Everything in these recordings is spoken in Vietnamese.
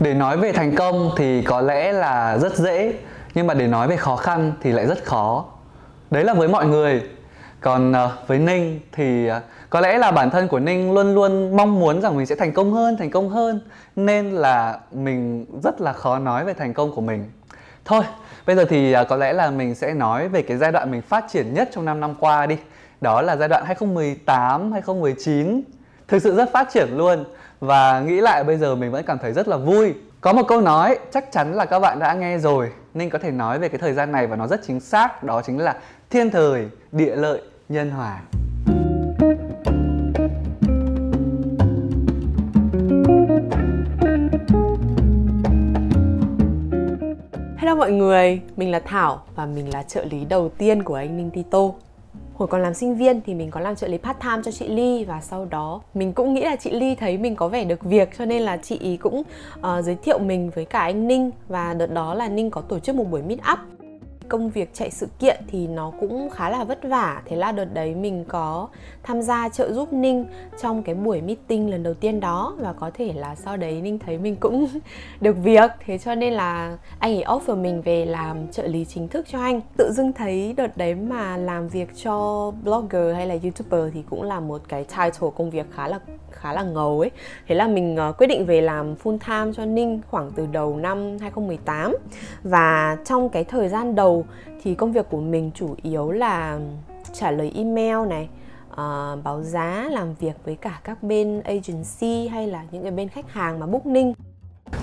để nói về thành công thì có lẽ là rất dễ nhưng mà để nói về khó khăn thì lại rất khó. Đấy là với mọi người. Còn uh, với ninh thì uh, có lẽ là bản thân của ninh luôn luôn mong muốn rằng mình sẽ thành công hơn thành công hơn nên là mình rất là khó nói về thành công của mình. Thôi bây giờ thì uh, có lẽ là mình sẽ nói về cái giai đoạn mình phát triển nhất trong 5 năm qua đi. Đó là giai đoạn 2018 2019 thực sự rất phát triển luôn và nghĩ lại bây giờ mình vẫn cảm thấy rất là vui. Có một câu nói chắc chắn là các bạn đã nghe rồi nên có thể nói về cái thời gian này và nó rất chính xác đó chính là thiên thời địa lợi nhân hòa. Hello mọi người, mình là Thảo và mình là trợ lý đầu tiên của anh Ninh Tito hồi còn làm sinh viên thì mình có làm trợ lý part time cho chị Ly và sau đó mình cũng nghĩ là chị Ly thấy mình có vẻ được việc cho nên là chị ý cũng uh, giới thiệu mình với cả anh Ninh và đợt đó là Ninh có tổ chức một buổi meet up công việc chạy sự kiện thì nó cũng khá là vất vả. Thế là đợt đấy mình có tham gia trợ giúp ninh trong cái buổi meeting lần đầu tiên đó và có thể là sau đấy ninh thấy mình cũng được việc. Thế cho nên là anh ấy offer mình về làm trợ lý chính thức cho anh. Tự dưng thấy đợt đấy mà làm việc cho blogger hay là youtuber thì cũng là một cái title công việc khá là khá là ngầu ấy. Thế là mình uh, quyết định về làm full time cho ninh khoảng từ đầu năm 2018 và trong cái thời gian đầu thì công việc của mình chủ yếu là trả lời email này uh, báo giá làm việc với cả các bên agency hay là những cái bên khách hàng mà book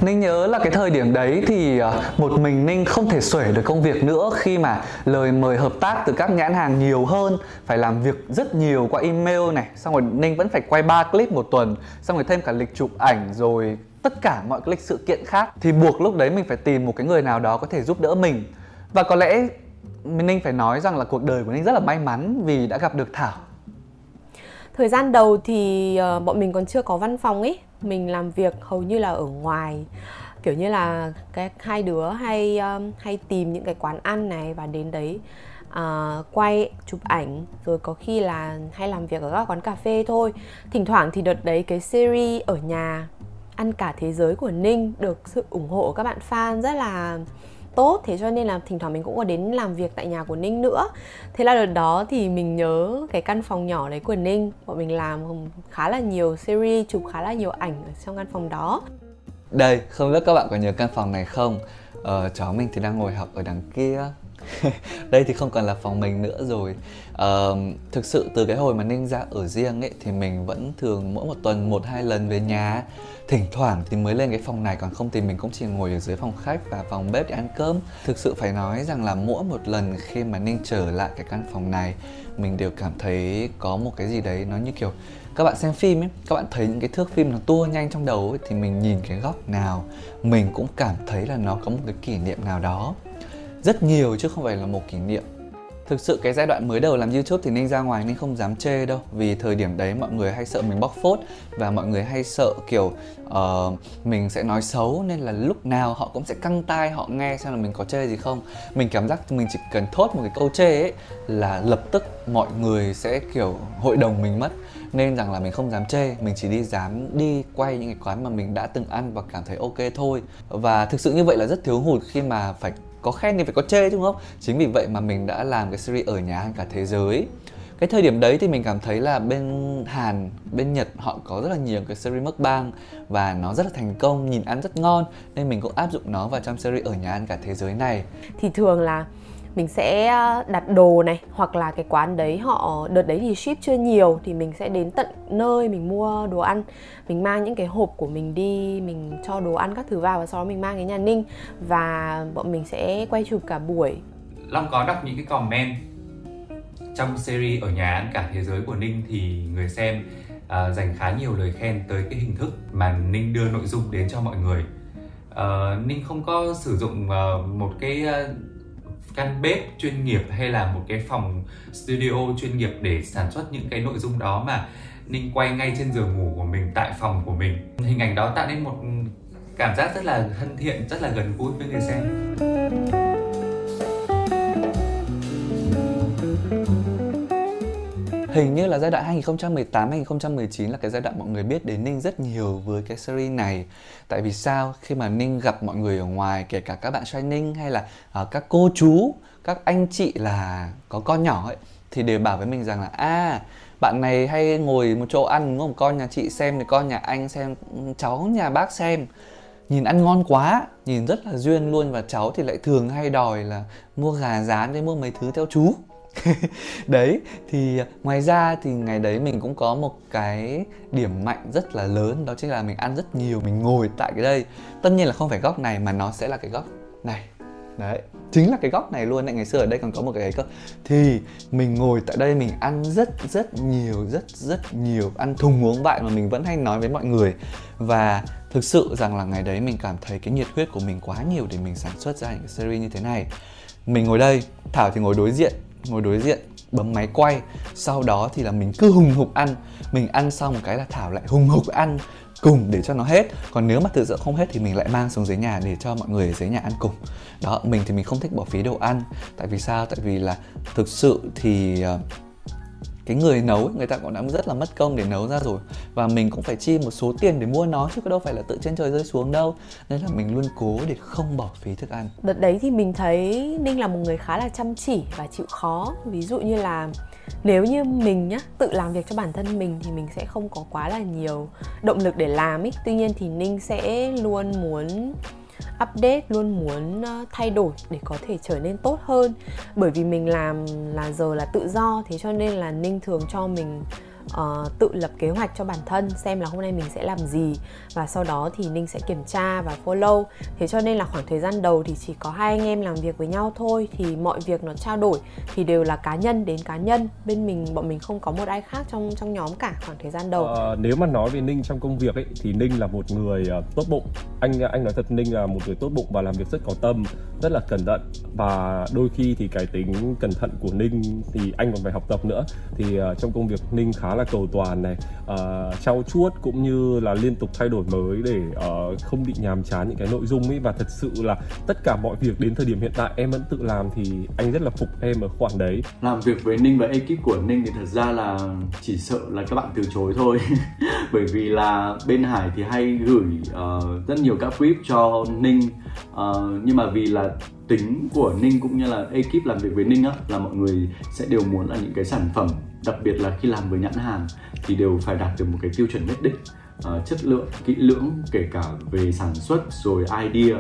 ninh nhớ là cái thời điểm đấy thì ờ, một mình Ninh không thể xuể được công việc nữa khi mà lời mời hợp tác từ các nhãn hàng nhiều hơn, phải làm việc rất nhiều qua email này, xong rồi Ninh vẫn phải quay 3 clip một tuần, xong rồi thêm cả lịch chụp ảnh rồi tất cả mọi cái lịch sự kiện khác. Thì buộc lúc đấy mình phải tìm một cái người nào đó có thể giúp đỡ mình. Và có lẽ Ninh phải nói rằng là cuộc đời của Ninh rất là may mắn vì đã gặp được Thảo. Thời gian đầu thì uh, bọn mình còn chưa có văn phòng ấy. Mình làm việc hầu như là ở ngoài. Kiểu như là cái hai đứa hay um, hay tìm những cái quán ăn này và đến đấy uh, quay chụp ảnh rồi có khi là hay làm việc ở các quán cà phê thôi. Thỉnh thoảng thì đợt đấy cái series ở nhà ăn cả thế giới của ninh được sự ủng hộ của các bạn fan rất là tốt thế cho nên là thỉnh thoảng mình cũng có đến làm việc tại nhà của ninh nữa. Thế là đợt đó thì mình nhớ cái căn phòng nhỏ đấy của ninh. Bọn mình làm khá là nhiều series chụp khá là nhiều ảnh ở trong căn phòng đó. Đây không biết các bạn có nhớ căn phòng này không? Ờ, cháu mình thì đang ngồi học ở đằng kia. đây thì không còn là phòng mình nữa rồi. Uh, thực sự từ cái hồi mà ninh ra ở riêng ấy thì mình vẫn thường mỗi một tuần một hai lần về nhà. Thỉnh thoảng thì mới lên cái phòng này còn không thì mình cũng chỉ ngồi ở dưới phòng khách và phòng bếp để ăn cơm. Thực sự phải nói rằng là mỗi một lần khi mà ninh trở lại cái căn phòng này mình đều cảm thấy có một cái gì đấy nó như kiểu các bạn xem phim ấy các bạn thấy những cái thước phim nó tua nhanh trong đầu ấy thì mình nhìn cái góc nào mình cũng cảm thấy là nó có một cái kỷ niệm nào đó rất nhiều chứ không phải là một kỷ niệm. Thực sự cái giai đoạn mới đầu làm YouTube thì Ninh ra ngoài Ninh không dám chê đâu. Vì thời điểm đấy mọi người hay sợ mình bóc phốt Và mọi người hay sợ kiểu uh, mình sẽ nói xấu Nên là lúc nào họ cũng sẽ căng tai họ nghe xem là mình có chê gì không. Mình cảm giác mình chỉ cần thốt một cái câu chê ấy Là lập tức mọi người sẽ kiểu hội đồng mình mất. Nên rằng là mình không dám chê mình chỉ đi dám đi quay những cái quán mà mình đã từng ăn và cảm thấy ok thôi. Và thực sự như vậy là rất thiếu hụt khi mà phải có khen thì phải có chê đúng không chính vì vậy mà mình đã làm cái series ở nhà ăn cả thế giới cái thời điểm đấy thì mình cảm thấy là bên Hàn, bên Nhật họ có rất là nhiều cái series mukbang và nó rất là thành công, nhìn ăn rất ngon nên mình cũng áp dụng nó vào trong series ở nhà ăn cả thế giới này. Thì thường là mình sẽ ờ, đặt đồ này hoặc là cái quán đấy họ đợt đấy thì ship chưa nhiều thì mình sẽ đến tận nơi mình mua đồ ăn. Mình mang những cái hộp của mình đi mình cho đồ ăn các thứ vào và sau đó mình mang đến nhà ninh và bọn mình sẽ quay chụp cả buổi. Long có đọc những cái comment trong series ở nhà ăn cả thế giới của ninh thì người xem uh, dành khá nhiều lời khen tới cái hình thức mà ninh đưa nội dung đến cho mọi người. Uh, ninh không có sử dụng uh, một cái uh, căn bếp chuyên nghiệp hay là một cái phòng studio chuyên nghiệp để sản xuất những cái nội dung đó mà ninh quay ngay trên giường ngủ của mình, tại phòng của mình. Hình ảnh đó tạo nên một cảm giác rất là thân thiện, rất là gần gũi với người xem. Hình như là giai đoạn 2018 2019 là cái giai đoạn mọi người biết đến Ninh rất nhiều với cái series này. Tại vì sao? Khi mà Ninh gặp mọi người ở ngoài kể cả các bạn xoay Ninh hay là uh, các cô chú, các anh chị là có con nhỏ ấy thì đều bảo với mình rằng là a à, bạn này hay ngồi một chỗ ăn đúng không? Con nhà chị xem thì con nhà anh xem, cháu nhà bác xem nhìn ăn ngon quá nhìn rất là duyên luôn và cháu thì lại thường hay đòi là mua gà rán với mua mấy thứ theo chú đấy, thì ngoài ra thì ngày đấy mình cũng có một cái điểm mạnh rất là lớn, đó chính là mình ăn rất nhiều, mình ngồi tại cái đây. Tất nhiên là không phải góc này mà nó sẽ là cái góc này. Đấy, chính là cái góc này luôn đấy. Ngày xưa ở đây còn có một cái ấy cơ thì mình ngồi tại đây mình ăn rất rất nhiều, rất rất nhiều. Ăn thùng uống vậy mà mình vẫn hay nói với mọi người. Và thực sự rằng là ngày đấy mình cảm thấy cái nhiệt huyết của mình quá nhiều để mình sản xuất ra những cái series như thế này. Mình ngồi đây, thảo thì ngồi đối diện ngồi đối diện, bấm máy quay. Sau đó thì là mình cứ hùng hục ăn. Mình ăn xong một cái là thảo lại hùng hục ăn cùng để cho nó hết. Còn nếu mà thực sự không hết thì mình lại mang xuống dưới nhà để cho mọi người ở dưới nhà ăn cùng. Đó, mình thì mình không thích bỏ phí đồ ăn. Tại vì sao? Tại vì là thực sự thì ờ, cái người nấu người ta cũng đã rất là mất công để nấu ra rồi. Và mình cũng phải chi một số tiền để mua nó, chứ có đâu phải là tự trên trời rơi xuống đâu. Nên là mình luôn cố để không bỏ phí thức ăn. Đợt đấy thì mình thấy ninh là một người khá là chăm chỉ và chịu khó. Ví dụ như là nếu như mình nhá, tự làm việc cho bản thân mình thì mình sẽ không có quá là nhiều động lực để làm ấy tuy nhiên thì ninh sẽ luôn muốn update luôn muốn ờ, thay đổi để có thể trở nên tốt hơn. Bởi vì mình làm là giờ là tự do, thế cho nên là ninh thường cho mình uh, tự lập kế hoạch cho bản thân xem là hôm nay mình sẽ làm gì và sau đó thì ninh sẽ kiểm tra và follow. Thế cho nên là khoảng thời gian đầu thì chỉ có hai anh em làm việc với nhau thôi thì mọi việc nó trao đổi thì đều là cá nhân đến cá nhân. Bên mình bọn mình không có một ai khác trong trong nhóm cả khoảng thời gian đầu. Uh, nếu mà nói về ninh trong công việc ấy thì ninh là một người uh, tốt bụng. Anh anh nói thật ninh là một người tốt bụng và làm việc rất có tâm rất là cẩn thận. Và đôi khi thì cái tính cẩn thận của ninh thì anh còn phải học tập nữa. Thì uh, trong công việc ninh khá là cầu toàn này. Uh, trau chuốt cũng như là liên tục thay đổi mới để uh, không bị nhàm chán những cái nội dung ấy. Và thật sự là tất cả mọi việc đến thời điểm hiện tại em vẫn tự làm thì anh rất là phục em ở khoảng đấy. Làm việc với ninh và ekip của ninh thì thật ra là chỉ sợ là các bạn từ chối thôi. Bởi vì là bên hải thì hay gửi uh, rất nhiều các clip cho ninh. Uh, nhưng mà vì là tính của ninh cũng như là ekip làm việc với ninh á là mọi người sẽ đều muốn là những cái sản phẩm đặc biệt là khi làm với nhãn hàng thì đều phải đạt được một cái tiêu chuẩn nhất định uh, chất lượng kỹ lưỡng kể cả về sản xuất rồi idea.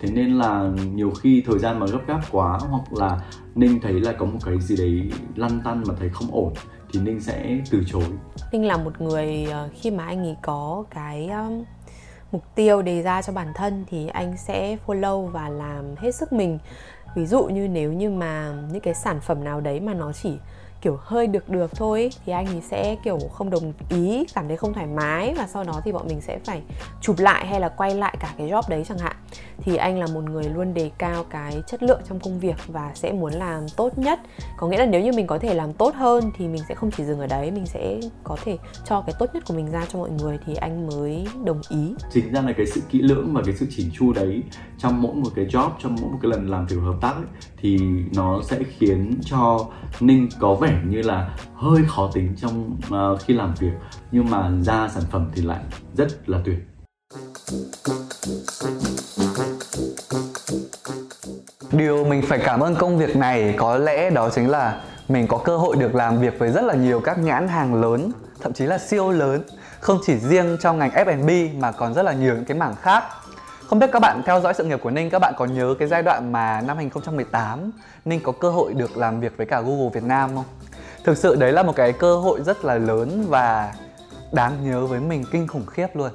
Thế nên là nhiều khi thời gian mà gấp gáp quá hoặc là ninh thấy là có một cái gì đấy lăn tăn mà thấy không ổn thì ninh sẽ từ chối. Ninh là một người ờ, khi mà anh ấy có cái um, mục tiêu đề ra cho bản thân thì anh sẽ follow và làm hết sức mình. Ví dụ như nếu như mà những cái sản phẩm nào đấy mà nó chỉ kiểu hơi được được thôi thì anh ấy sẽ kiểu không đồng ý, cảm thấy không thoải mái và sau đó thì bọn mình sẽ phải chụp lại hay là quay lại cả cái job đấy chẳng hạn thì anh là một người luôn đề cao cái chất lượng trong công việc và sẽ muốn làm tốt nhất. Có nghĩa là nếu như mình có thể làm tốt hơn thì mình sẽ không chỉ dừng ở đấy mình sẽ có thể cho cái tốt nhất của mình ra cho mọi người thì anh mới đồng ý. Chính ra là cái sự kỹ lưỡng và cái sự chỉnh chu đấy trong mỗi một cái job trong mỗi một cái lần làm việc hợp tác ấy, thì nó sẽ khiến cho ninh có vẻ như là hơi khó tính trong uh, khi làm việc. Nhưng mà ra sản phẩm thì lại rất là tuyệt. Điều mình phải cảm ơn công việc này có lẽ đó chính là mình có cơ hội được làm việc với rất là nhiều các nhãn hàng lớn, thậm chí là siêu lớn, không chỉ riêng trong ngành F&B mà còn rất là nhiều những cái mảng khác. Không biết các bạn theo dõi sự nghiệp của Ninh, các bạn có nhớ cái giai đoạn mà năm 2018 Ninh có cơ hội được làm việc với cả Google Việt Nam không? Thực sự đấy là một cái cơ hội rất là lớn và đáng nhớ với mình kinh khủng khiếp luôn.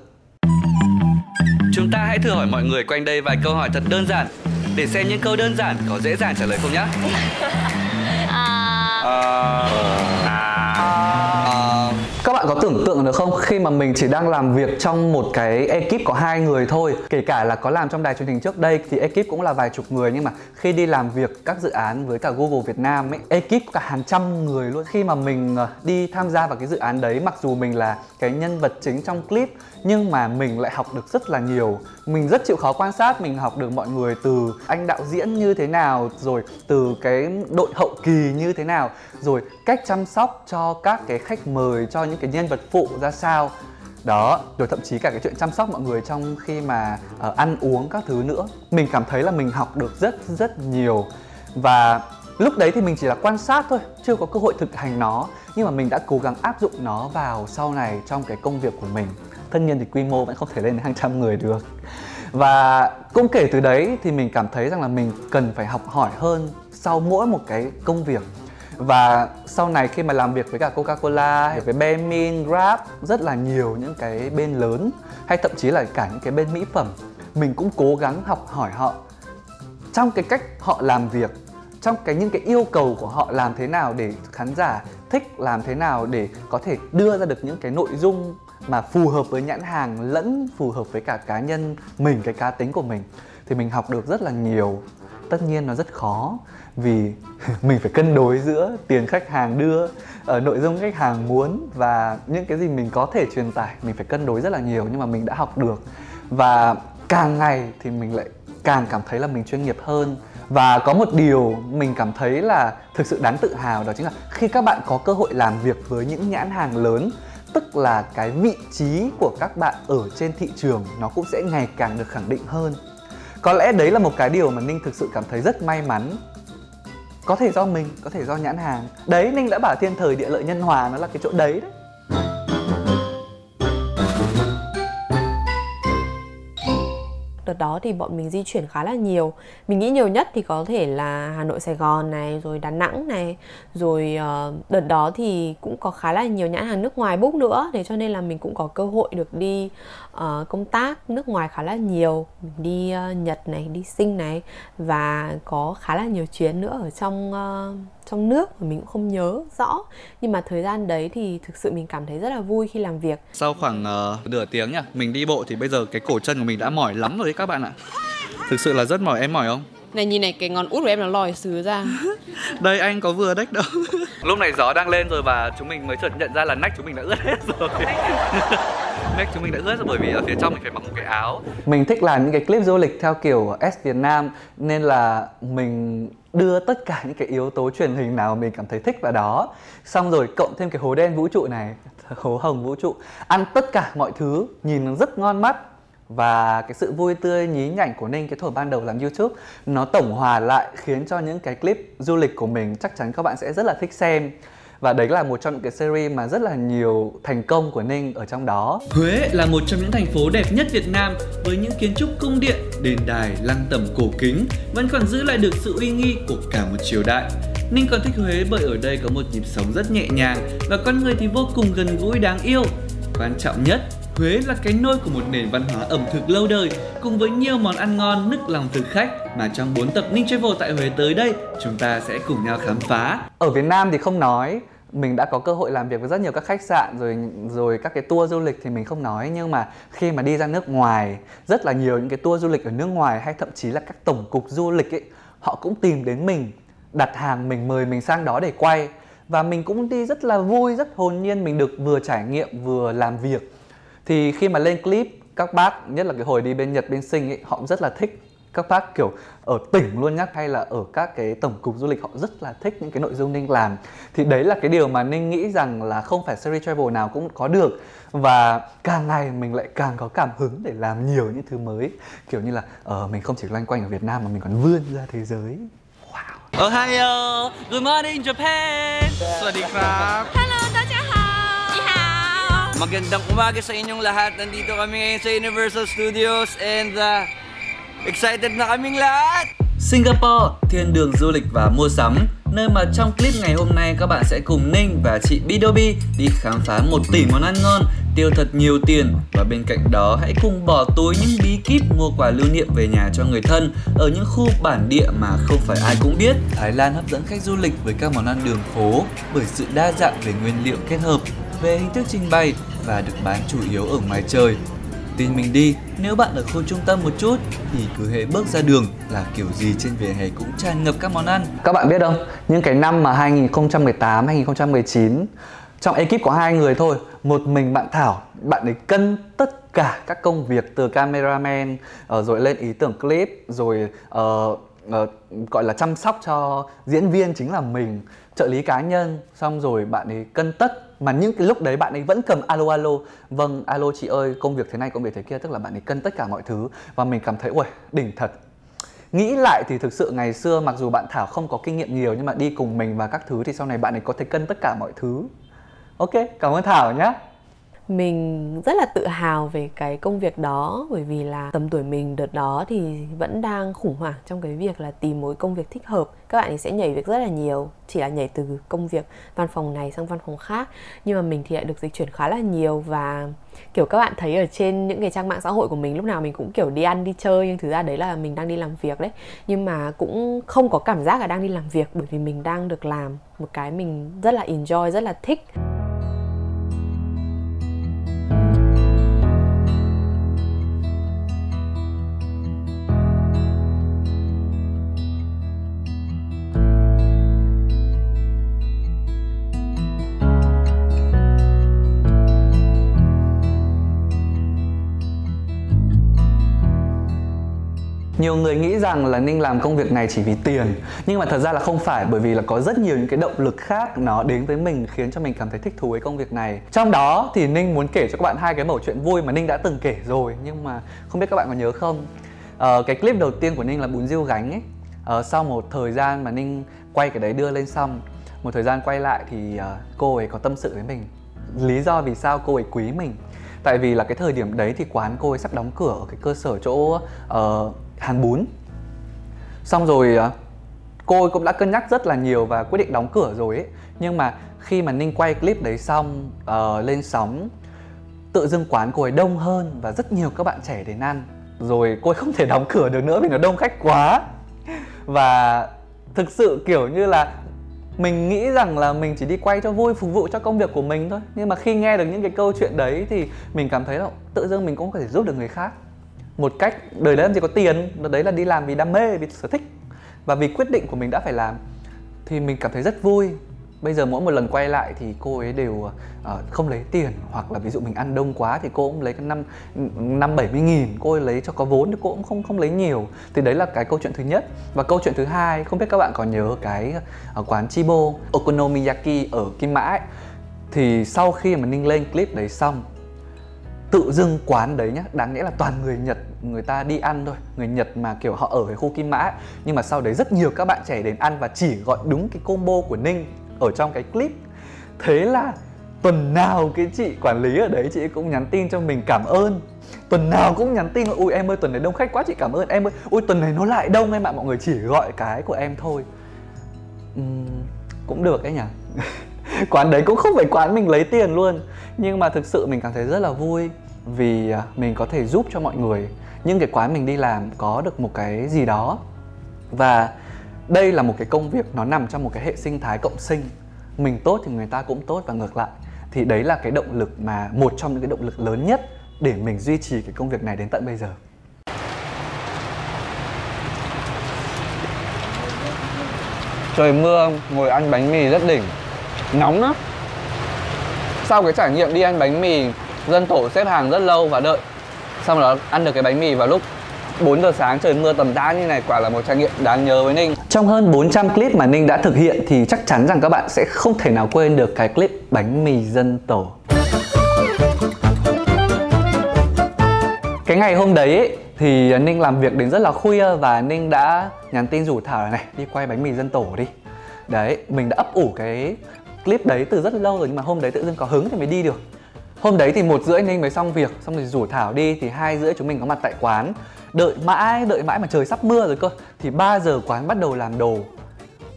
Chúng ta hãy thử hỏi mọi người quanh đây vài câu hỏi thật đơn giản để xem những câu đơn giản có dễ dàng trả lời không nhé. à... À... tưởng tượng được không? Khi mà mình chỉ đang làm việc trong một cái ekip có hai người thôi, kể cả là có làm trong đài truyền hình trước đây thì ekip cũng là vài chục người, nhưng mà khi đi làm việc các dự án với cả Google Việt Nam ấy, ekip cả hàng trăm người luôn. Khi mà mình ờ, đi tham gia vào cái dự án đấy, mặc dù mình là cái nhân vật chính trong clip, nhưng mà mình lại học được rất là nhiều. Mình rất chịu khó quan sát, mình học được mọi người từ anh đạo diễn như thế nào, rồi từ cái đội hậu kỳ như thế nào, rồi cách chăm sóc cho các cái khách mời, cho những cái nhân vật phụ ra sao. Đó rồi thậm chí cả cái chuyện chăm sóc mọi người trong khi mà uh, ăn uống các thứ nữa. Mình cảm thấy là mình học được rất rất nhiều. Và lúc đấy thì mình chỉ là quan sát thôi chưa có cơ hội thực hành nó. Nhưng mà mình đã cố gắng áp dụng nó vào sau này trong cái công việc của mình. Tất nhiên thì quy mô vẫn không thể lên đến hàng trăm người được. Và cũng kể từ đấy thì mình cảm thấy rằng là mình cần phải học hỏi hơn sau mỗi một cái công việc và sau này khi mà làm việc với cả Coca-Cola hay với Bemin, Grab rất là nhiều những cái bên lớn hay thậm chí là cả những cái bên mỹ phẩm mình cũng cố gắng học hỏi họ. Trong cái cách họ làm việc trong cái những cái yêu cầu của họ làm thế nào để khán giả thích làm thế nào để có thể đưa ra được những cái nội dung mà phù hợp với nhãn hàng lẫn phù hợp với cả cá nhân mình cái cá tính của mình thì mình học được rất là nhiều. Tất nhiên nó rất khó vì mình phải cân đối giữa tiền khách hàng đưa ở nội dung khách hàng muốn và những cái gì mình có thể truyền tải, mình phải cân đối rất là nhiều nhưng mà mình đã học được. Và càng ngày thì mình lại càng cảm thấy là mình chuyên nghiệp hơn. Và có một điều mình cảm thấy là thực sự đáng tự hào đó chính là khi các bạn có cơ hội làm việc với những nhãn hàng lớn, tức là cái vị trí của các bạn ở trên thị trường nó cũng sẽ ngày càng được khẳng định hơn. Có lẽ đấy là một cái điều mà ninh thực sự cảm thấy rất may mắn có thể do mình có thể do nhãn hàng. Đấy ninh đã bảo thiên thời địa lợi nhân hòa nó là cái chỗ đấy đấy. Đợt đó thì bọn mình di chuyển khá là nhiều. Mình nghĩ nhiều nhất thì có thể là hà nội sài gòn này rồi đà nẵng này. Rồi uh, đợt đó thì cũng có khá là nhiều nhãn hàng nước ngoài book nữa. Thế cho nên là mình cũng có cơ hội được đi uh, công tác nước ngoài khá là nhiều mình đi uh, nhật này đi sinh này và có khá là nhiều chuyến nữa ở trong uh, trong nước mà mình cũng không nhớ rõ. Nhưng mà thời gian đấy thì thực sự mình cảm thấy rất là vui khi làm việc. Sau khoảng uh, nửa tiếng nhá mình đi bộ thì bây giờ cái cổ chân của mình đã mỏi lắm rồi đấy các bạn ạ. Thực sự là rất mỏi em mỏi không? Này nhìn này cái ngón út của em nó lòi xứ ra. Đây anh có vừa đếch đâu. Lúc này gió đang lên rồi và chúng mình mới chợt nhận ra là nách chúng mình đã ướt hết rồi nách chúng mình đã ướt rồi bởi vì ở phía trong mình phải mặc một cái áo. Mình thích làm những cái clip du lịch theo kiểu S Việt Nam, nên là mình đưa tất cả những cái yếu tố truyền hình nào mình cảm thấy thích vào đó. Xong rồi cộng thêm cái hố đen vũ trụ này, hố hồng vũ trụ, ăn tất cả mọi thứ, nhìn nó rất ngon mắt. Và cái sự vui tươi, nhí nhảnh của Ninh, cái thổi ban đầu làm YouTube, nó tổng hòa lại khiến cho những cái clip du lịch của mình chắc chắn các bạn sẽ rất là thích xem và đấy là một trong những cái series mà rất là nhiều thành công của Ninh ở trong đó. Huế là một trong những thành phố đẹp nhất Việt Nam với những kiến trúc cung điện, đền đài, lăng tẩm cổ kính vẫn còn giữ lại được sự uy nghi của cả một triều đại. Ninh còn thích Huế bởi ở đây có một nhịp sống rất nhẹ nhàng và con người thì vô cùng gần gũi đáng yêu. Quan trọng nhất Huế là cái nôi của một nền văn hóa ẩm thực lâu đời, cùng với nhiều món ăn ngon, nức lòng thực khách. Mà trong 4 tập Ninh Travel tại Huế tới đây, chúng ta sẽ cùng nhau khám phá. Ở Việt Nam thì không nói, mình đã có cơ hội làm việc với rất nhiều các khách sạn, rồi rồi các cái tour du lịch thì mình không nói. Nhưng mà khi mà đi ra nước ngoài, rất là nhiều những cái tour du lịch ở nước ngoài, hay thậm chí là các tổng cục du lịch ấy, họ cũng tìm đến mình, đặt hàng mình, mời mình sang đó để quay. Và mình cũng đi rất là vui, rất hồn nhiên. Mình được vừa trải nghiệm, vừa làm việc thì khi mà lên clip các bác nhất là cái hồi đi bên Nhật bên Sinh ấy họ rất là thích các bác kiểu ở tỉnh luôn nhá hay là ở các cái tổng cục du lịch họ rất là thích những cái nội dung Ninh làm thì đấy là cái điều mà Ninh nghĩ rằng là không phải series travel nào cũng có được và càng ngày mình lại càng có cảm hứng để làm nhiều những thứ mới kiểu như là ờ uh, mình không chỉ loanh quanh ở Việt Nam mà mình còn vươn ra thế giới wow Ohio Good morning Japan สวัสดีครับ Hello 大家好 好。Magandang umaga sa inyong lahat. Nandito kami ngayon sa Universal Studios and uh, excited na kaming lahat! Singapore, thiên đường du lịch và mua sắm Nơi mà trong clip ngày hôm nay các bạn sẽ cùng Ninh và chị Bidobi đi khám phá một tỷ món ăn ngon, tiêu thật nhiều tiền và bên cạnh đó hãy cùng bỏ túi những bí kíp mua quà lưu niệm về nhà cho người thân ở những khu bản địa mà không phải ai cũng biết. Thái Lan hấp dẫn khách du lịch với các món ăn đường phố bởi sự đa dạng về nguyên liệu kết hợp về hình thức trình bày và được bán chủ yếu ở ngoài trời. Tin mình đi, nếu bạn ở khu trung tâm một chút thì cứ hệ bước ra đường là kiểu gì trên vỉa hè cũng tràn ngập các món ăn. Các bạn biết không, những cái năm mà 2018, 2019 trong ekip có hai người thôi, một mình bạn Thảo, bạn ấy cân tất cả các công việc từ cameraman ờ, rồi lên ý tưởng clip rồi uh, uh, gọi là chăm sóc cho diễn viên chính là mình trợ lý cá nhân xong rồi bạn ấy cân tất mà những cái lúc đấy bạn ấy vẫn cầm alo alo. Vâng alo chị ơi, công việc thế này, công việc thế kia, tức là bạn ấy cân tất cả mọi thứ. Và mình cảm thấy, ui, đỉnh thật. Nghĩ lại thì thực sự ngày xưa mặc dù bạn thảo không có kinh nghiệm nhiều, nhưng mà đi cùng mình và các thứ thì sau này bạn ấy có thể cân tất cả mọi thứ. Ok, cảm ơn thảo nhé mình rất là tự hào về cái công việc đó, bởi vì là tầm tuổi mình đợt đó thì vẫn đang khủng hoảng trong cái việc là tìm mối công việc thích hợp. Các bạn ấy sẽ nhảy việc rất là nhiều, chỉ là nhảy từ công việc văn phòng này sang văn phòng khác. Nhưng mà mình thì lại được dịch chuyển khá là nhiều và, kiểu, các bạn thấy ở trên những cái trang mạng xã hội của mình, lúc nào mình cũng, kiểu, đi ăn, đi chơi, nhưng thực ra đấy là mình đang đi làm việc đấy. Nhưng mà cũng không có cảm giác là đang đi làm việc bởi vì mình đang được làm một cái mình rất là enjoy, rất là thích. Nhiều người nghĩ rằng là ninh làm công việc này chỉ vì tiền nhưng mà thật ra là không phải bởi vì là có rất nhiều những cái động lực khác nó đến với mình khiến cho mình cảm thấy thích thú với công việc này. Trong đó thì ninh muốn kể cho các bạn hai cái mẩu chuyện vui mà ninh đã từng kể rồi nhưng mà không biết các bạn có nhớ không? Ờ, cái clip đầu tiên của ninh là bún riêu gánh ấy. Ờ, sau một thời gian mà ninh quay cái đấy đưa lên xong một thời gian quay lại thì ờ, cô ấy có tâm sự với mình. Lý do vì sao cô ấy quý mình? Tại vì là cái thời điểm đấy thì quán cô ấy sắp đóng cửa ở cái cơ sở chỗ uh, hàn bún. Xong rồi ờ, cô ấy cũng đã cân nhắc rất là nhiều và quyết định đóng cửa rồi ấy. Nhưng mà khi mà ninh quay clip đấy xong uh, lên sóng tự dưng quán cô ấy đông hơn và rất nhiều các bạn trẻ đến ăn. Rồi cô ấy không thể đóng cửa được nữa vì nó đông khách quá. Và thực sự kiểu như là mình nghĩ rằng là mình chỉ đi quay cho vui phục vụ cho công việc của mình thôi. Nhưng mà khi nghe được những cái câu chuyện đấy thì mình cảm thấy là tự dưng mình cũng có thể giúp được người khác một cách đời đấy làm gì có tiền đấy là đi làm vì đam mê vì sở thích và vì quyết định của mình đã phải làm. Thì mình cảm thấy rất vui. Bây giờ mỗi một lần quay lại thì cô ấy đều uh, không lấy tiền hoặc là ví dụ mình ăn đông quá thì cô cũng lấy cái năm năm bảy mươi nghìn cô ấy lấy cho có vốn thì cô cũng không không lấy nhiều. Thì đấy là cái câu chuyện thứ nhất. Và câu chuyện thứ hai không biết các bạn có nhớ cái ở quán Chibo Okonomiyaki ở Kim Mã ấy, thì sau khi mà ninh lên clip đấy xong tự dưng quán đấy nhá đáng lẽ là toàn người nhật người ta đi ăn thôi. Người nhật mà kiểu họ ở cái khu kim mã nhưng mà sau đấy rất nhiều các bạn trẻ đến ăn và chỉ gọi đúng cái combo của ninh ở trong cái clip. Thế là tuần nào cái chị quản lý ở đấy chị cũng nhắn tin cho mình cảm ơn. Tuần nào cũng nhắn tin ui em ơi tuần này đông khách quá chị cảm ơn em ơi. Ui tuần này nó lại đông em ạ. Mọi người chỉ gọi cái của em thôi. Uhm, cũng được ấy nhỉ? quán đấy cũng không phải quán mình lấy tiền luôn. Nhưng mà thực sự mình cảm thấy rất là vui vì à, mình có thể giúp cho mọi người. Những cái quán mình đi làm có được một cái gì đó. Và đây là một cái công việc nó nằm trong một cái hệ sinh thái cộng sinh. Mình tốt thì người ta cũng tốt và ngược lại. Thì đấy là cái động lực mà, một trong những cái động lực lớn nhất để mình duy trì cái công việc này đến tận bây giờ. Trời mưa, ngồi ăn bánh mì rất đỉnh nóng lắm sau cái trải nghiệm đi ăn bánh mì dân tổ xếp hàng rất lâu và đợi xong đó ăn được cái bánh mì vào lúc 4 giờ sáng trời mưa tầm tã như này quả là một trải nghiệm đáng nhớ với Ninh. Trong hơn 400 clip mà Ninh đã thực hiện thì chắc chắn rằng các bạn sẽ không thể nào quên được cái clip bánh mì dân tổ. Cái ngày hôm đấy ấy, thì Ninh làm việc đến rất là khuya và Ninh đã nhắn tin rủ Thảo này đi quay bánh mì dân tổ đi. Đấy, mình đã ấp ủ cái clip đấy từ rất lâu rồi nhưng mà hôm đấy tự dưng có hứng thì mới đi được. Hôm đấy thì một rưỡi ninh mới xong việc, xong rồi rủ thảo đi, thì hai rưỡi chúng mình có mặt tại quán. Đợi mãi đợi mãi mà trời sắp mưa rồi cơ, thì 3 giờ quán bắt đầu làm đồ.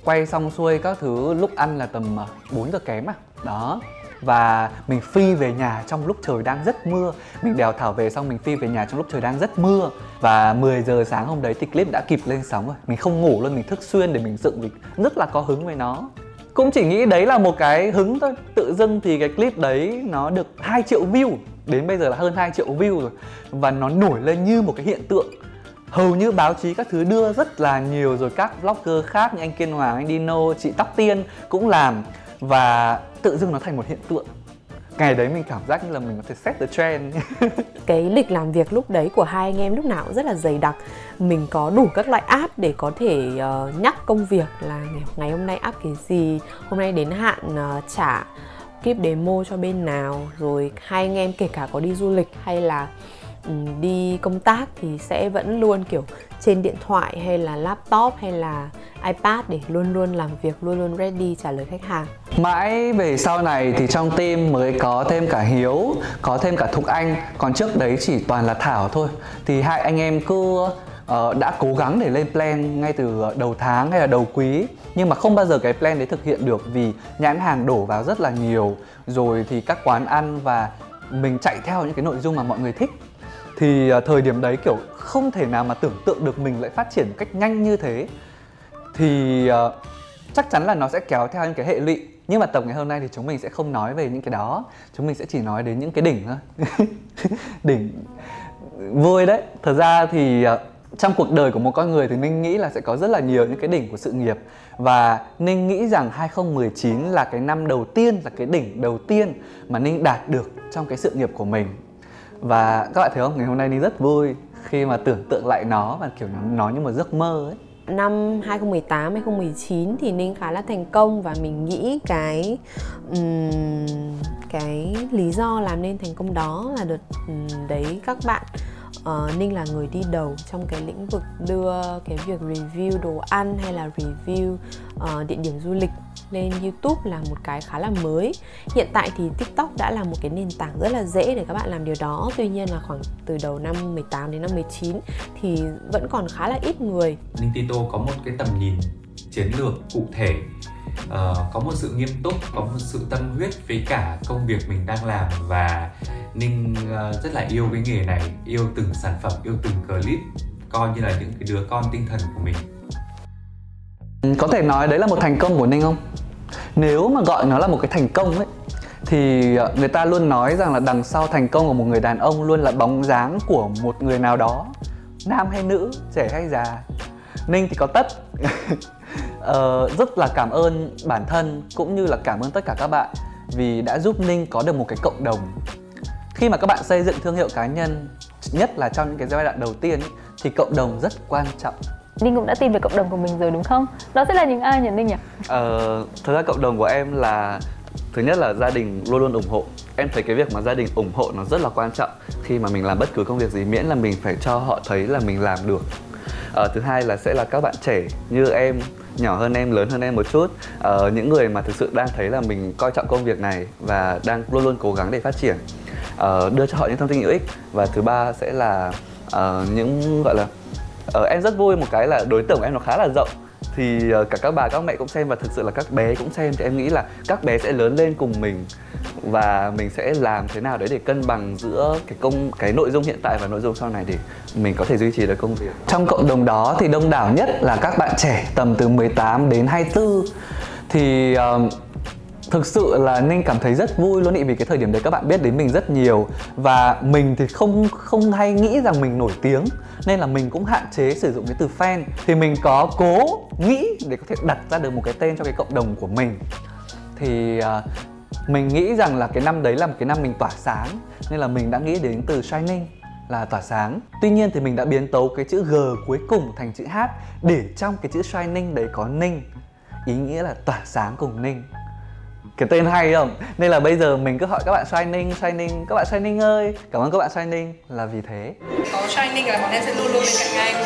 Quay xong xuôi các thứ, lúc ăn là tầm à, 4 giờ kém à. Đó. Và mình phi về nhà trong lúc trời đang rất mưa. Mình đèo thảo về xong mình phi về nhà trong lúc trời đang rất mưa. Và 10 giờ sáng hôm đấy thì clip đã kịp lên sóng rồi. Mình không ngủ luôn, mình thức xuyên để mình dựng, mình rất là có hứng với nó cũng chỉ nghĩ đấy là một cái hứng thôi. Tự dưng thì cái clip đấy nó được 2 triệu view. Đến bây giờ là hơn 2 triệu view rồi. Và nó nổi lên như một cái hiện tượng. Hầu như báo chí các thứ đưa rất là nhiều rồi các vlogger khác như anh Kiên Hoàng, anh Dino, chị Tóc Tiên cũng làm. Và tự dưng nó thành một hiện tượng ngày đấy mình cảm giác như là mình có thể set the trend. Cái lịch làm việc lúc đấy của hai anh em lúc nào cũng rất là dày đặc. Mình có đủ các loại app để có thể uh, nhắc công việc là ngày hôm nay app cái gì hôm nay đến hạn uh, trả kíp demo cho bên nào. Rồi hai anh em kể cả có đi du lịch hay là um, đi công tác thì sẽ vẫn luôn kiểu trên điện thoại hay là laptop hay là iPad để luôn luôn làm việc luôn luôn ready trả lời khách hàng. Mãi về sau này thì trong team mới có thêm cả Hiếu, có thêm cả Thục Anh. Còn trước đấy chỉ toàn là Thảo thôi. Thì hai anh em cứ uh, đã cố gắng để lên plan ngay từ đầu tháng hay là đầu quý. Nhưng mà không bao giờ cái plan đấy thực hiện được vì nhãn hàng đổ vào rất là nhiều. Rồi thì các quán ăn và mình chạy theo những cái nội dung mà mọi người thích thì à, thời điểm đấy kiểu không thể nào mà tưởng tượng được mình lại phát triển một cách nhanh như thế. Thì uh, chắc chắn là nó sẽ kéo theo những cái hệ lụy. Nhưng mà tập ngày hôm nay thì chúng mình sẽ không nói về những cái đó. Chúng mình sẽ chỉ nói đến những cái đỉnh thôi. Đỉnh vui đấy. Thật ra thì uh, trong cuộc đời của một con người thì Ninh nghĩ là sẽ có rất là nhiều những cái đỉnh của sự nghiệp. Và Ninh nghĩ rằng 2019 là cái năm đầu tiên là cái đỉnh đầu tiên mà Ninh đạt được trong cái sự nghiệp của mình và các bạn thấy không? Ngày hôm nay Ninh rất vui khi mà tưởng tượng lại nó và kiểu nó như một giấc mơ ấy. Năm 2018 2019 thì Ninh khá là thành công và mình nghĩ cái um, cái lý do làm nên thành công đó là được um, đấy các bạn. Uh, Ninh là người đi đầu trong cái lĩnh vực đưa cái việc review đồ ăn hay là review uh, địa điểm du lịch lên YouTube là một cái khá là mới. Hiện tại thì TikTok đã là một cái nền tảng rất là dễ để các bạn làm điều đó. Tuy nhiên là khoảng từ đầu năm 18 đến năm 19 thì vẫn còn khá là ít người. Ninh Tito có một cái tầm nhìn chiến lược cụ thể uh, có một sự nghiêm túc có một sự tâm huyết với cả công việc mình đang làm và ninh uh, rất là yêu cái nghề này yêu từng sản phẩm yêu từng clip coi như là những cái đứa con tinh thần của mình. Có thể nói đấy là một thành công của ninh không nếu mà gọi nó là một cái thành công ấy thì ờ, người ta luôn nói rằng là đằng sau thành công của một người đàn ông luôn là bóng dáng của một người nào đó nam hay nữ trẻ hay già. Ninh thì có tất. Uh, rất là cảm ơn bản thân cũng như là cảm ơn tất cả các bạn vì đã giúp ninh có được một cái cộng đồng. Khi mà các bạn xây dựng thương hiệu cá nhân nhất là trong những cái giai đoạn đầu tiên thì cộng đồng rất quan trọng Ninh cũng đã tìm được cộng đồng của mình rồi đúng không? Đó sẽ là những ai nhỉ Ninh nhỉ? Ờ, thực ra cộng đồng của em là thứ nhất là gia đình luôn luôn ủng hộ. Em thấy cái việc mà gia đình ủng hộ nó rất là quan trọng. Khi mà mình làm bất cứ công việc gì miễn là mình phải cho họ thấy là mình làm được. Ờ, thứ hai là sẽ là các bạn trẻ như em nhỏ hơn em lớn hơn em một chút. Ờ, những người mà thực sự đang thấy là mình coi trọng công việc này và đang luôn luôn cố gắng để phát triển. Ờ, đưa cho họ những thông tin hữu ích. Và thứ ba sẽ là uh, những gọi là uh, em rất vui một cái là đối tượng của em nó khá là rộng. Thì uh, cả các bà các mẹ cũng xem và thực sự là các bé cũng xem thì em nghĩ là các bé sẽ lớn lên cùng mình và mình sẽ làm thế nào đấy để cân bằng giữa cái công cái nội dung hiện tại và nội dung sau này để mình có thể duy trì được công việc. Trong cộng đồng đó thì đông đảo nhất là các bạn trẻ tầm từ 18 đến 24 thì uh, thực sự là ninh cảm thấy rất vui luôn ý vì cái thời điểm đấy các bạn biết đến mình rất nhiều và mình thì không không hay nghĩ rằng mình nổi tiếng nên là mình cũng hạn chế sử dụng cái từ fan. Thì mình có cố nghĩ để có thể đặt ra được một cái tên cho cái cộng đồng của mình. Thì uh, mình nghĩ rằng là cái năm đấy là một cái năm mình tỏa sáng. Nên là mình đã nghĩ đến từ shining là tỏa sáng. Tuy nhiên thì mình đã biến tấu cái chữ G cuối cùng thành chữ H Để trong cái chữ Shining đấy có Ninh Ý nghĩa là tỏa sáng cùng Ninh cái tên hay không? Nên là bây giờ mình cứ hỏi các bạn shining shining các bạn shining ơi. Cảm ơn các bạn shining. Là vì thế. Có shining là bọn em sẽ luôn luôn bên cạnh anh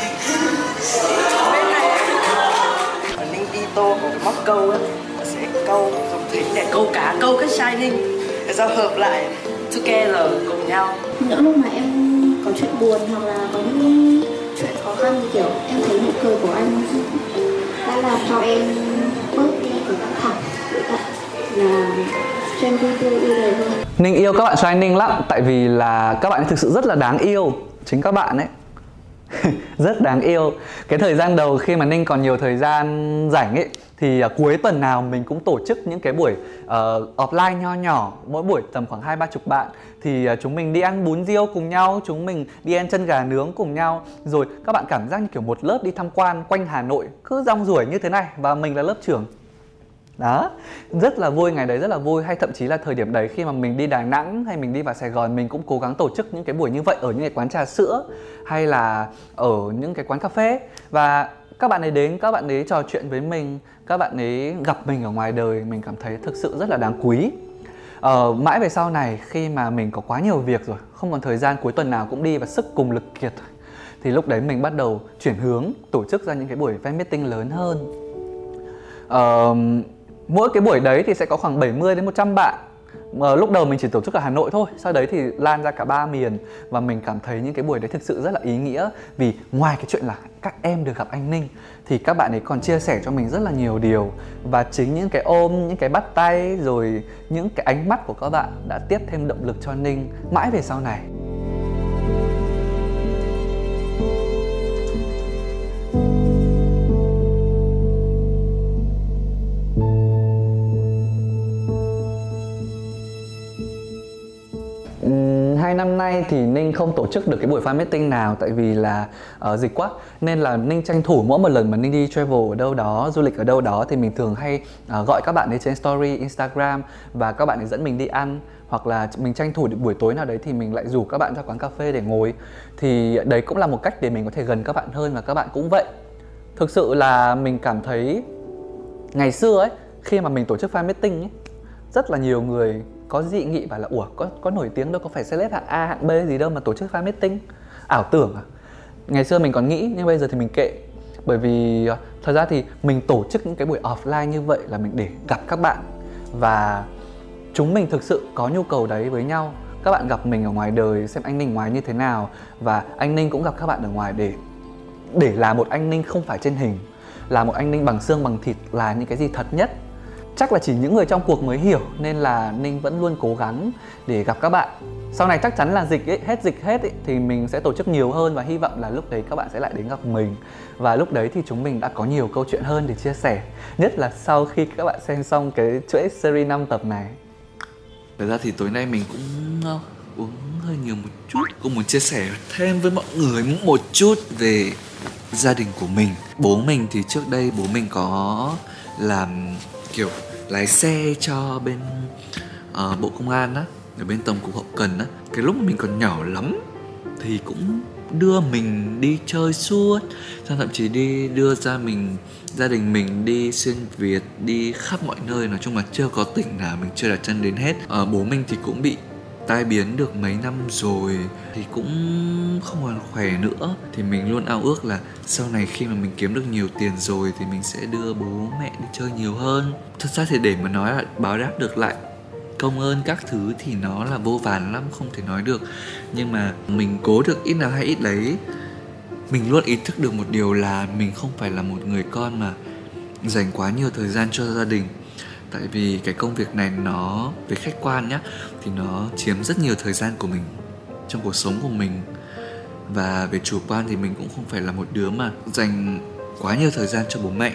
ở ninh Tito có cái móc câu ấy sẽ câu dùng thính để câu cá câu cái shining. Để do hợp lại together cùng nhau. Những lúc mà em có chuyện buồn hoặc là có những chuyện khó khăn thì kiểu em thấy nụ cười của anh đã làm cho em bớt đi cái căng thẳng là Trang yêu đời hơn Ninh yêu các bạn Shining lắm Tại vì là các bạn thực sự rất là đáng yêu. Chính các bạn ấy. Rất đáng yêu. Cái thời gian đầu khi mà ninh còn nhiều thời gian rảnh ấy thì uh, cuối tuần nào mình cũng tổ chức những cái buổi uh, offline nho nhỏ. Mỗi buổi tầm khoảng hai ba chục bạn. Thì uh, chúng mình đi ăn bún riêu cùng nhau chúng mình đi ăn chân gà nướng cùng nhau. Rồi các bạn cảm giác như kiểu một lớp đi tham quan quanh Hà Nội cứ rong ruổi như thế này. Và mình là lớp trưởng đó rất là vui ngày đấy rất là vui. Hay thậm chí là thời điểm đấy khi mà mình đi Đà Nẵng hay mình đi vào Sài Gòn mình cũng cố gắng tổ chức những cái buổi như vậy ở những cái quán trà sữa hay là ở những cái quán cà phê. Và các bạn ấy đến các bạn ấy trò chuyện với mình các bạn ấy gặp mình ở ngoài đời mình cảm thấy thực sự rất là đáng quý. Ờ, mãi về sau này khi mà mình có quá nhiều việc rồi không còn thời gian cuối tuần nào cũng đi và sức cùng lực kiệt thì lúc đấy mình bắt đầu chuyển hướng tổ chức ra những cái buổi fan meeting lớn hơn. Uh, mỗi cái buổi đấy thì sẽ có khoảng 70 đến 100 bạn. Mà lúc đầu mình chỉ tổ chức ở Hà Nội thôi, sau đấy thì lan ra cả ba miền và mình cảm thấy những cái buổi đấy thực sự rất là ý nghĩa vì ngoài cái chuyện là các em được gặp anh Ninh thì các bạn ấy còn chia sẻ cho mình rất là nhiều điều và chính những cái ôm, những cái bắt tay rồi những cái ánh mắt của các bạn đã tiếp thêm động lực cho Ninh mãi về sau này. Không tổ chức được cái buổi fan meeting nào tại vì là uh, dịch quá. Nên là Ninh tranh thủ mỗi một lần mà Ninh đi travel ở đâu đó du lịch ở đâu đó thì mình thường hay uh, gọi các bạn ấy trên story Instagram và các bạn ấy dẫn mình đi ăn. Hoặc là mình tranh thủ buổi tối nào đấy thì mình lại rủ các bạn ra quán cà phê để ngồi. Thì đấy cũng là một cách để mình có thể gần các bạn hơn và các bạn cũng vậy. Thực sự là mình cảm thấy ngày xưa ấy khi mà mình tổ chức fan meeting ấy rất là nhiều người có dị nghị và là, ủa, có có nổi tiếng đâu, có phải celeb hạng A, hạng B gì đâu mà tổ chức fan meeting. Ảo tưởng à? Ngày xưa mình còn nghĩ, nhưng bây giờ thì mình kệ. Bởi vì ờ, thật ra thì mình tổ chức những cái buổi offline như vậy là mình để gặp các bạn. Và chúng mình thực sự có nhu cầu đấy với nhau. Các bạn gặp mình ở ngoài đời, xem anh ninh ngoài như thế nào. Và anh ninh cũng gặp các bạn ở ngoài để để là một anh ninh không phải trên hình. Là một anh ninh bằng xương, bằng thịt, là những cái gì thật nhất chắc là chỉ những người trong cuộc mới hiểu nên là ninh vẫn luôn cố gắng để gặp các bạn. Sau này chắc chắn là dịch ấy, hết dịch hết ấy, thì mình sẽ tổ chức nhiều hơn và hy vọng là lúc đấy các bạn sẽ lại đến gặp mình. Và lúc đấy thì chúng mình đã có nhiều câu chuyện hơn để chia sẻ nhất là sau khi các bạn xem xong cái chuỗi series 5 tập này. Thật ra thì tối nay mình cũng uh, uống hơi nhiều một chút Cũng muốn chia sẻ thêm với mọi người một chút về gia đình của mình. Bố mình thì trước đây bố mình có làm kiểu lái xe cho bên uh, bộ công an á ở bên tổng cục hậu cần á. Cái lúc mình còn nhỏ lắm thì cũng đưa mình đi chơi suốt xong thậm chí đi đưa ra mình gia đình mình đi xuyên việt đi khắp mọi nơi. Nói chung là chưa có tỉnh nào mình chưa đặt chân đến hết. Ờ, bố mình thì cũng bị tai biến được mấy năm rồi thì cũng không còn khỏe nữa. Thì mình luôn ao ước là sau này khi mà mình kiếm được nhiều tiền rồi thì mình sẽ đưa bố mẹ đi chơi nhiều hơn. Thật ra thì để mà nói là báo đáp được lại công ơn các thứ thì nó là vô vàn lắm, không thể nói được. Nhưng mà mình cố được ít nào hay ít đấy, mình luôn ý thức được một điều là mình không phải là một người con mà dành quá nhiều thời gian cho gia đình tại vì cái công việc này nó về khách quan nhá, thì nó chiếm rất nhiều thời gian của mình trong cuộc sống của mình. Và về chủ quan thì mình cũng không phải là một đứa mà dành quá nhiều thời gian cho bố mẹ,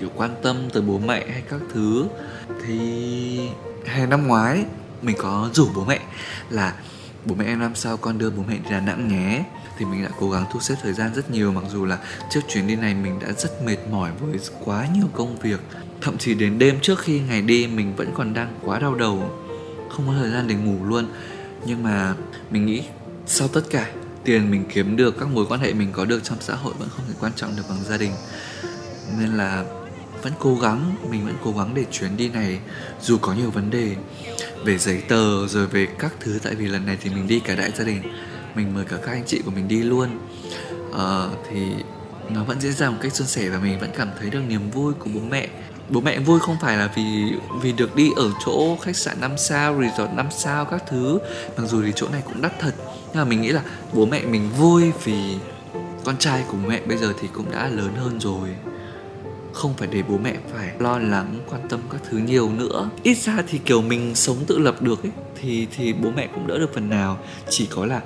kiểu quan tâm tới bố mẹ hay các thứ. Thì hè năm ngoái, mình có rủ bố mẹ là, bố mẹ em năm sau con đưa bố mẹ đi Đà Nẵng nhé? Thì mình đã cố gắng thu xếp thời gian rất nhiều, mặc dù là trước chuyến đi này mình đã rất mệt mỏi với quá nhiều công việc thậm chí đến đêm trước khi ngày đi mình vẫn còn đang quá đau đầu. Không có thời gian để ngủ luôn. Nhưng mà mình nghĩ sau tất cả tiền mình kiếm được các mối quan hệ mình có được trong xã hội vẫn không thể quan trọng được bằng gia đình. Nên là vẫn cố gắng mình vẫn cố gắng để chuyến đi này dù có nhiều vấn đề về giấy tờ rồi về các thứ. Tại vì lần này thì mình đi cả đại gia đình mình mời cả các anh chị của mình đi luôn. À, thì nó vẫn diễn ra một cách suôn sẻ và mình vẫn cảm thấy được niềm vui của bố mẹ bố mẹ vui không phải là vì vì được đi ở chỗ khách sạn 5 sao, resort 5 sao các thứ. Mặc dù thì chỗ này cũng đắt thật. Nhưng mà mình nghĩ là bố mẹ mình vui vì con trai của mẹ bây giờ thì cũng đã lớn hơn rồi. Không phải để bố mẹ phải lo lắng, quan tâm các thứ nhiều nữa. Ít ra thì kiểu mình sống tự lập được ấy, thì thì bố mẹ cũng đỡ được phần nào. Chỉ có là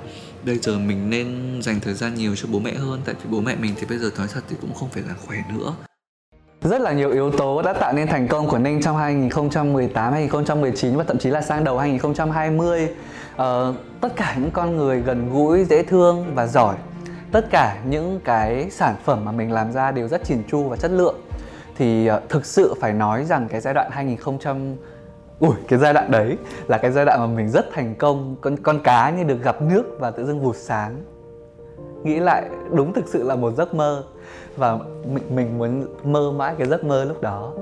bây giờ mình nên dành thời gian nhiều cho bố mẹ hơn. Tại vì bố mẹ mình thì bây giờ nói thật thì cũng không phải là khỏe nữa. Rất là nhiều yếu tố đã tạo nên thành công của Ninh trong 2018, 2019 và thậm chí là sang đầu 2020. Ờ, tất cả những con người gần gũi, dễ thương và giỏi. Tất cả những cái sản phẩm mà mình làm ra đều rất chỉn chu và chất lượng. Thì uh, thực sự phải nói rằng cái giai đoạn 2000 Ui, cái giai đoạn đấy là cái giai đoạn mà mình rất thành công Con con cá như được gặp nước và tự dưng vụt sáng Nghĩ lại đúng thực sự là một giấc mơ và mình, mình muốn mơ mãi cái giấc mơ lúc đó.